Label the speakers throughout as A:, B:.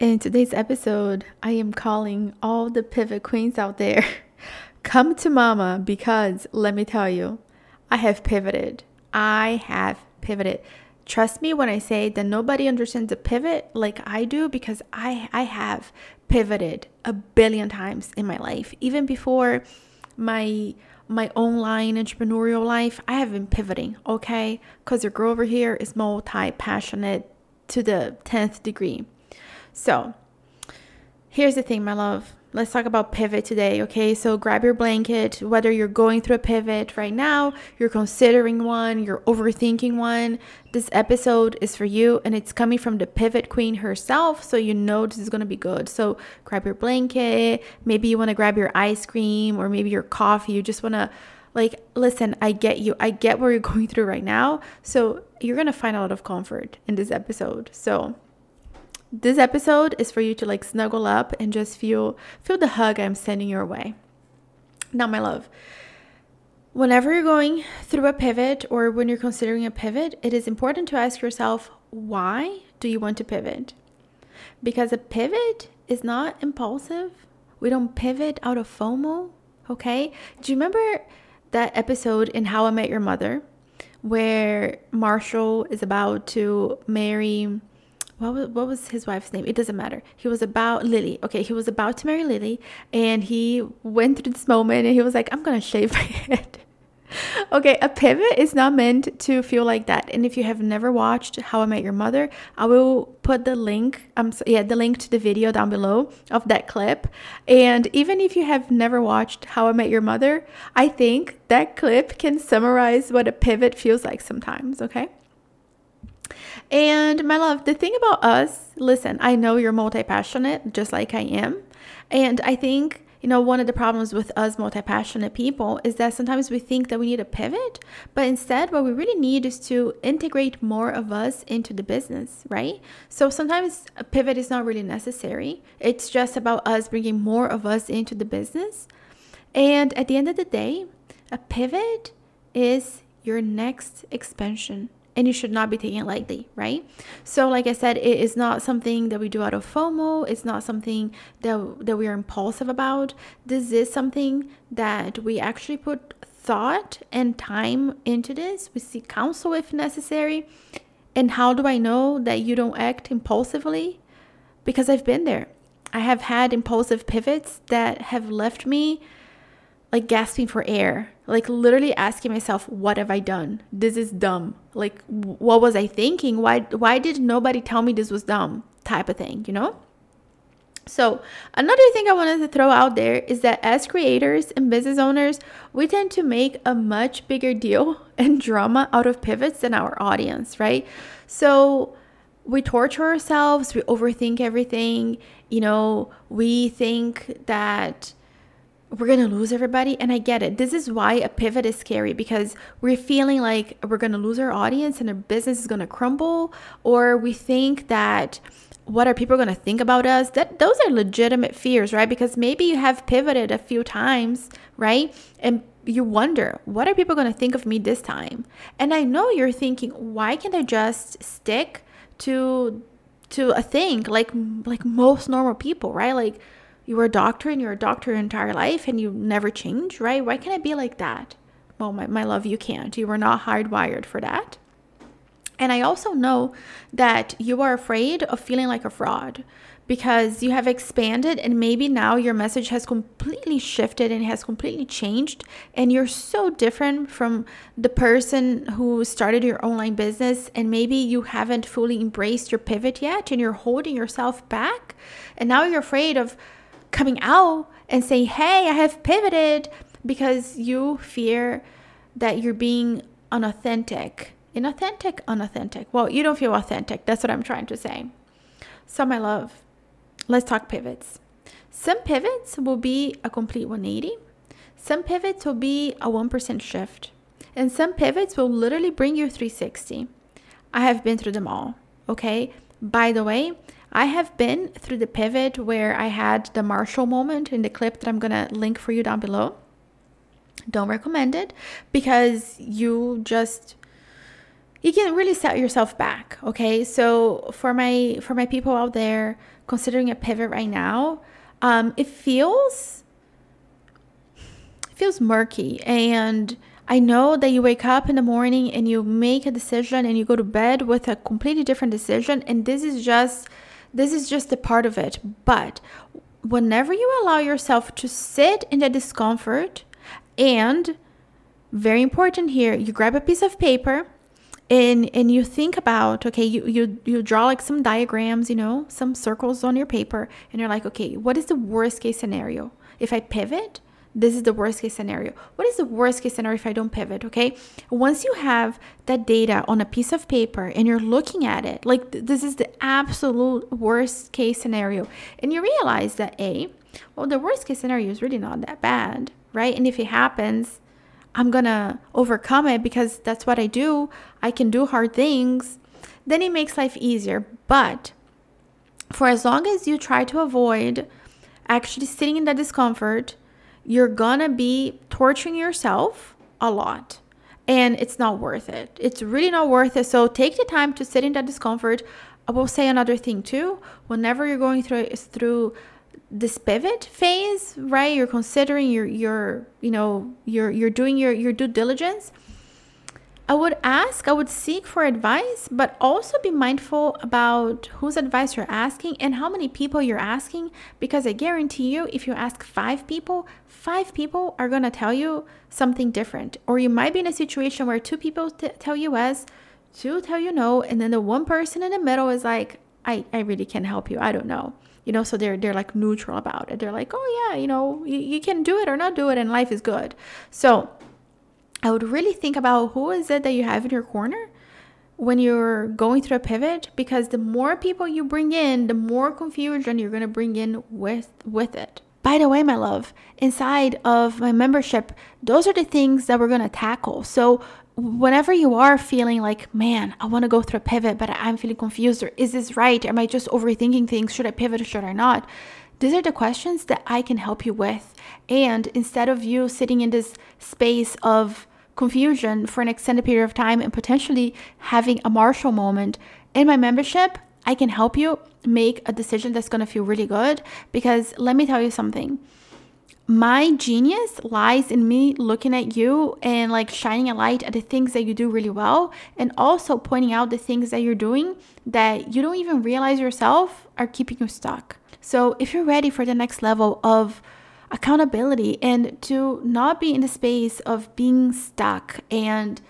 A: In today's episode, I am calling all the pivot queens out there. Come to mama because let me tell you, I have pivoted. I have pivoted. Trust me when I say that nobody understands a pivot like I do because I I have pivoted a billion times in my life. Even before my my online entrepreneurial life, I have been pivoting, okay? Cuz your girl over here is multi-passionate to the 10th degree. So, here's the thing, my love. Let's talk about pivot today, okay? So, grab your blanket, whether you're going through a pivot right now, you're considering one, you're overthinking one. This episode is for you and it's coming from the pivot queen herself, so you know this is gonna be good. So, grab your blanket, maybe you wanna grab your ice cream or maybe your coffee. You just wanna like listen i get you i get what you're going through right now so you're gonna find a lot of comfort in this episode so this episode is for you to like snuggle up and just feel feel the hug I'm sending your way. Now, my love, whenever you're going through a pivot or when you're considering a pivot, it is important to ask yourself, why do you want to pivot? Because a pivot is not impulsive. We don't pivot out of FOMO, okay? Do you remember that episode in How I Met Your Mother where Marshall is about to marry what was, what was his wife's name? It doesn't matter. He was about Lily. Okay, he was about to marry Lily, and he went through this moment, and he was like, "I'm gonna shave my head." okay, a pivot is not meant to feel like that. And if you have never watched How I Met Your Mother, I will put the link. Um, so, yeah, the link to the video down below of that clip. And even if you have never watched How I Met Your Mother, I think that clip can summarize what a pivot feels like sometimes. Okay. And my love, the thing about us, listen, I know you're multi passionate, just like I am. And I think, you know, one of the problems with us multi passionate people is that sometimes we think that we need a pivot, but instead, what we really need is to integrate more of us into the business, right? So sometimes a pivot is not really necessary. It's just about us bringing more of us into the business. And at the end of the day, a pivot is your next expansion and you should not be taking it lightly, right? So, like I said, it is not something that we do out of FOMO. It's not something that that we are impulsive about. This is something that we actually put thought and time into this. We seek counsel if necessary. And how do I know that you don't act impulsively? Because I've been there. I have had impulsive pivots that have left me like gasping for air, like literally asking myself, what have I done? This is dumb. Like what was I thinking? Why why did nobody tell me this was dumb? type of thing, you know? So, another thing I wanted to throw out there is that as creators and business owners, we tend to make a much bigger deal and drama out of pivots than our audience, right? So, we torture ourselves, we overthink everything, you know, we think that we're going to lose everybody. And I get it. This is why a pivot is scary because we're feeling like we're going to lose our audience and our business is going to crumble, or we think that what are people going to think about us that those are legitimate fears right because maybe you have pivoted a few times right and you wonder what are people going to think of me this time and i know you're thinking why can't i just stick to to a thing like like most normal people right like you were a doctor and you're a doctor your entire life and you never change, right? Why can't it be like that? Well, my, my love, you can't. You were not hardwired for that. And I also know that you are afraid of feeling like a fraud because you have expanded and maybe now your message has completely shifted and has completely changed and you're so different from the person who started your online business and maybe you haven't fully embraced your pivot yet and you're holding yourself back and now you're afraid of coming out and saying, hey, I have pivoted because you fear that you're being unauthentic. Inauthentic, unauthentic. Well, you don't feel authentic. That's what I'm trying to say. So, my love, let's talk pivots. Some pivots will be a complete 180, some pivots will be a 1% shift, and some pivots will literally bring you 360. I have been through them all, okay? By the way, I have been through the pivot where I had the Marshall moment in the clip that I'm going to link for you down below. Don't recommend it because you just you can really set yourself back, okay? So for my for my people out there considering a pivot right now, um, it feels it feels murky and I know that you wake up in the morning and you make a decision and you go to bed with a completely different decision and this is just this is just a part of it. But whenever you allow yourself to sit in the discomfort and very important here, you grab a piece of paper and and you think about okay you you you draw like some diagrams you know some circles on your paper and you're like okay what is the worst case scenario if i pivot this is the worst case scenario what is the worst case scenario if i don't pivot okay once you have that data on a piece of paper and you're looking at it like th- this is the absolute worst case scenario and you realize that a well the worst case scenario is really not that bad right and if it happens I'm gonna overcome it because that's what I do. I can do hard things. Then it makes life easier. But for as long as you try to avoid actually sitting in that discomfort, you're gonna be torturing yourself a lot. And it's not worth it. It's really not worth it. So take the time to sit in that discomfort. I will say another thing too. Whenever you're going through through this pivot phase, right? You're considering your your you know you're you're doing your your due diligence. I would ask, I would seek for advice, but also be mindful about whose advice you're asking and how many people you're asking. Because I guarantee you, if you ask five people, five people are going to tell you something different. Or you might be in a situation where two people t- tell you yes, two tell you no, and then the one person in the middle is like, I, I really can't help you. I don't know you know so they're they're like neutral about it they're like oh yeah you know you, you can do it or not do it and life is good so i would really think about who is it that you have in your corner when you're going through a pivot because the more people you bring in the more confusion you're going to bring in with with it by the way my love inside of my membership those are the things that we're going to tackle so whenever you are feeling like, man, I want to go through a pivot, but I'm feeling confused, or is this right? Am I just overthinking things? Should I pivot or should I not? These are the questions that I can help you with. And instead of you sitting in this space of confusion for an extended period of time and potentially having a Marshall moment, in my membership, I can help you make a decision that's going to feel really good. Because let me tell you something my genius lies in me looking at you and like shining a light at the things that you do really well and also pointing out the things that you're doing that you don't even realize yourself are keeping you stuck. So, if you're ready for the next level of accountability and to not be in the space of being stuck and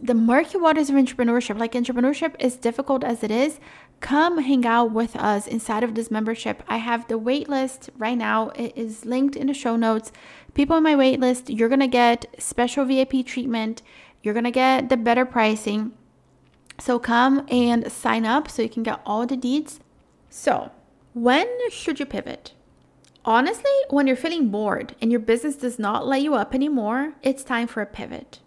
A: the murky waters of entrepreneurship, like entrepreneurship is difficult as it is, come hang out with us inside of this membership. I have the waitlist right now. It is linked in the show notes. People in my waitlist, you're going to get special VIP treatment. You're to get the better pricing. So come and sign up so you can get all the deeds. So, when should you pivot? Honestly, when you're feeling bored and your business does not light you up anymore, it's time for a pivot.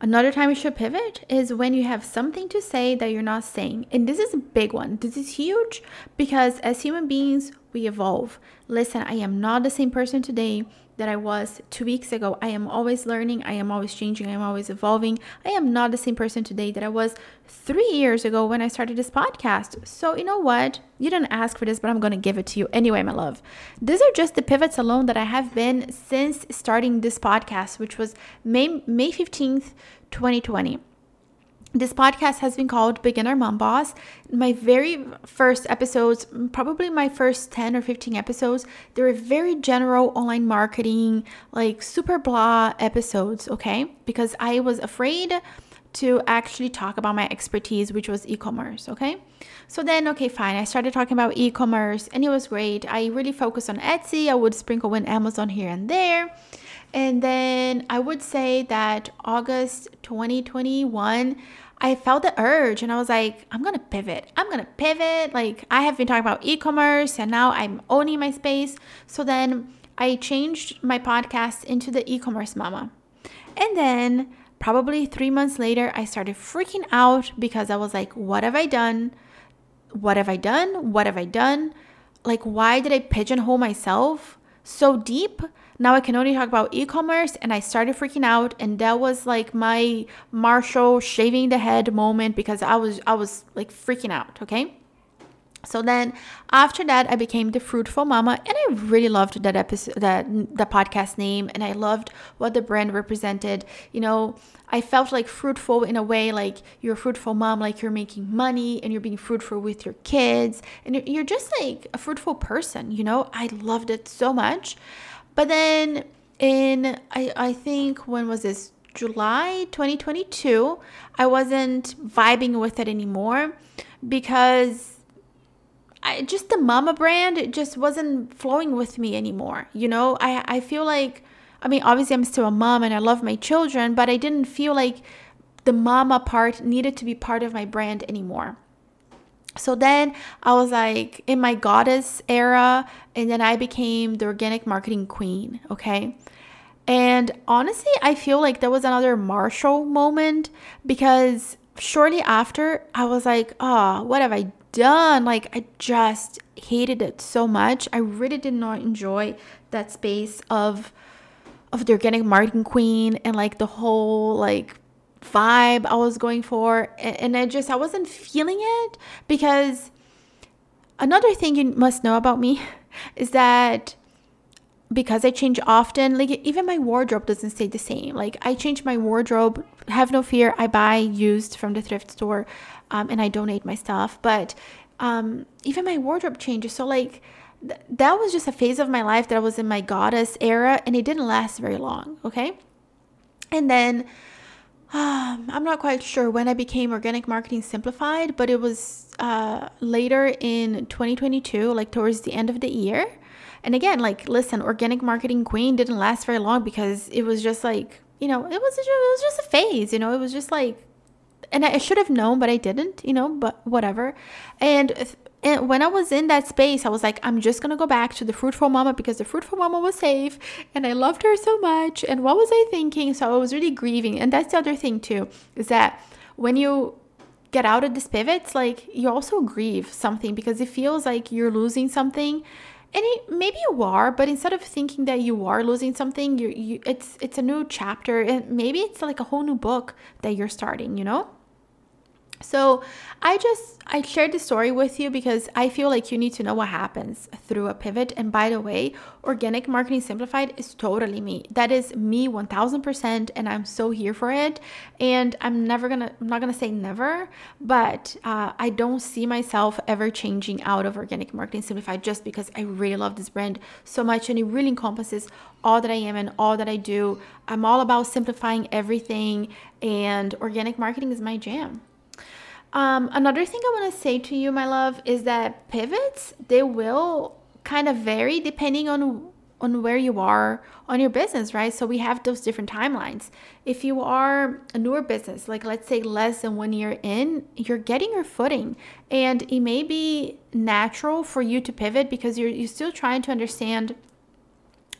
A: Another time you should pivot is when you have something to say that you're not saying. And this is a big one. This is huge because as human beings, we evolve. Listen, I am not the same person today that I was two weeks ago. I am always learning, I am always changing, I am always evolving. I am not the same person today that I was three years ago when I started this podcast. So, you know what? You didn't ask for this, but I'm going to give it to you anyway, my love. These are just the pivots alone that I have been since starting this podcast, which was May, May 15th, 2020. This podcast has been called Beginner Mom Boss. My very first episodes, probably my first 10 or 15 episodes, they were very general online marketing, like super blah episodes, okay? Because I was afraid to actually talk about my expertise, which was e commerce, okay? So then, okay, fine. I started talking about e commerce and it was great. I really focused on Etsy, I would sprinkle in Amazon here and there. And then I would say that August 2021, I felt the urge and I was like, I'm gonna pivot. I'm gonna pivot. Like, I have been talking about e commerce and now I'm owning my space. So then I changed my podcast into the e commerce mama. And then probably three months later, I started freaking out because I was like, what have I done? What have I done? What have I done? Like, why did I pigeonhole myself so deep now I can only talk about e commerce. And I started freaking out. And that was like my Marshall shaving the head moment because I was, I was like freaking out. Okay. So then after that I became the fruitful mama and I really loved that episode that the podcast name and I loved what the brand represented. You know, I felt like fruitful in a way like you're a fruitful mom like you're making money and you're being fruitful with your kids and you're just like a fruitful person, you know? I loved it so much. But then in I I think when was this July 2022, I wasn't vibing with it anymore because I just the mama brand it just wasn't flowing with me anymore. You know, I I feel like I mean obviously I'm still a mom and I love my children, but I didn't feel like the mama part needed to be part of my brand anymore. So then I was like in my goddess era and then I became the organic marketing queen, okay? And honestly, I feel like there was another Marshall moment because shortly after I was like, "Oh, what have I done. Like I just hated it so much. I really did not enjoy that space of of the organic marketing queen and like the whole like vibe I was going for and, I just I wasn't feeling it because another thing you must know about me is that because I change often, like even my wardrobe doesn't stay the same. Like I change my wardrobe, have no fear. I buy used from the thrift store um, and I donate my stuff. But um, even my wardrobe changes. So like th- that was just a phase of my life that I was in my goddess era, and it didn't last very long. Okay, and then. I'm not quite sure when I became organic marketing simplified, but it was uh, later in 2022, like towards the end of the year. And again, like, listen, organic marketing queen didn't last very long because it was just like, you know, it was it was just a phase. You know, it was just like and I should have known, but I didn't, you know, but whatever. And, and when I was in that space, I was like, I'm just gonna go back to the fruitful mama because the fruitful mama was safe and I loved her so much. And what was I thinking? So I was really grieving. And that's the other thing too, is that when you get out of this pivots, like you also grieve something because it feels like you're losing something and it, maybe you are but instead of thinking that you are losing something you, you it's it's a new chapter and maybe it's like a whole new book that you're starting you know so I just I shared this story with you because I feel like you need to know what happens through a pivot. And by the way, organic marketing simplified is totally me. That is me 1000% and I'm so here for it. And I'm never gonna I'm not gonna say never, but uh, I don't see myself ever changing out of organic marketing simplified just because I really love this brand so much and it really encompasses all that I am and all that I do. I'm all about simplifying everything and organic marketing is my jam. Um, another thing I want to say to you, my love, is that pivots they will kind of vary depending on on where you are on your business, right? So we have those different timelines. If you are a newer business, like let's say less than one year in, you're getting your footing, and it may be natural for you to pivot because you're you're still trying to understand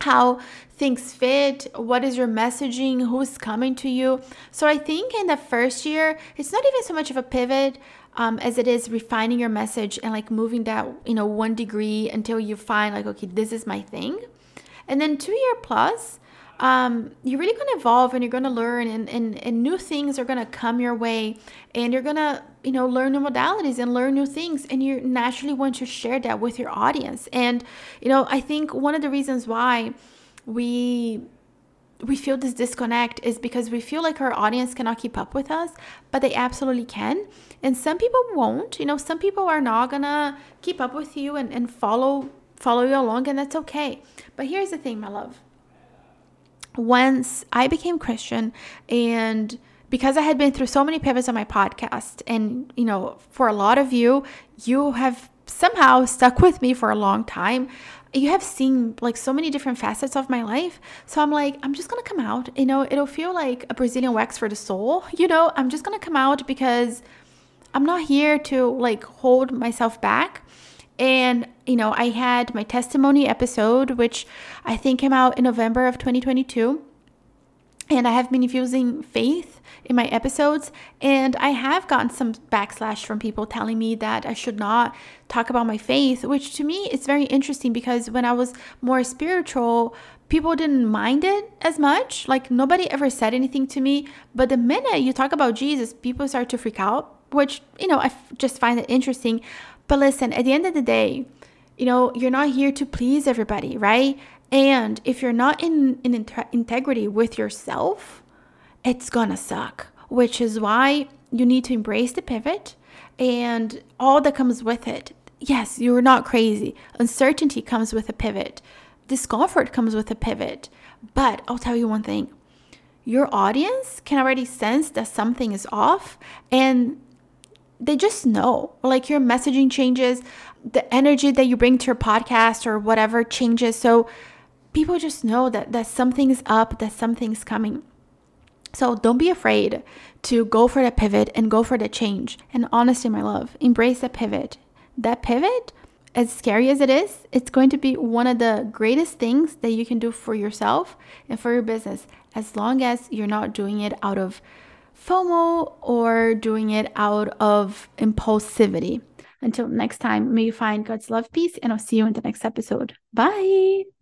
A: how things fit, what is your messaging, who's coming to you. So I think in the first year, it's not even so much of a pivot um, as it is refining your message and like moving that, you know, one degree until you find like, okay, this is my thing. And then two year plus, um, you're really going to evolve and you're going to learn and, and, and new things are going to come your way and you're going to you know learn new modalities and learn new things and you naturally want to share that with your audience and you know i think one of the reasons why we we feel this disconnect is because we feel like our audience cannot keep up with us, but they absolutely can. And some people won't. You know, some people are not gonna keep up with you and, and follow follow you along, and that's okay. But here's the thing, my love once I became Christian and because I had been through so many pivots on my podcast, and you know, for a lot of you, you have somehow stuck with me for a long time. You have seen like so many different facets of my life. So I'm like, I'm just gonna come out. You know, it'll feel like a Brazilian wax for the soul. You know, I'm just gonna come out because I'm not here to like hold myself back. And, you know, I had my testimony episode, which I think came out in November of 2022. And I have been infusing faith in my episodes. And I have gotten some backslash from people telling me that I should not talk about my faith, which to me is very interesting because when I was more spiritual, people didn't mind it as much. Like nobody ever said anything to me. But the minute you talk about Jesus, people start to freak out, which, you know, I just find it interesting. But listen, at the end of the day, you know, you're not here to please everybody, right? And if you're not in, in integrity with yourself, it's gonna suck, which is why you need to embrace the pivot and all that comes with it. Yes, you're not crazy. Uncertainty comes with a pivot, discomfort comes with a pivot. But I'll tell you one thing your audience can already sense that something is off and they just know like your messaging changes the energy that you bring to your podcast or whatever changes. So people just know that that something's up that something's coming. So don't be afraid to go for the pivot and go for the change. And honestly my love embrace the pivot. That pivot as scary as it is it's going to be one of the greatest things that you can do for yourself and for your business as long as you're not doing it out of FOMO or doing it out of impulsivity. Until next time, may you find God's love, peace, and I'll see you in the next episode. Bye.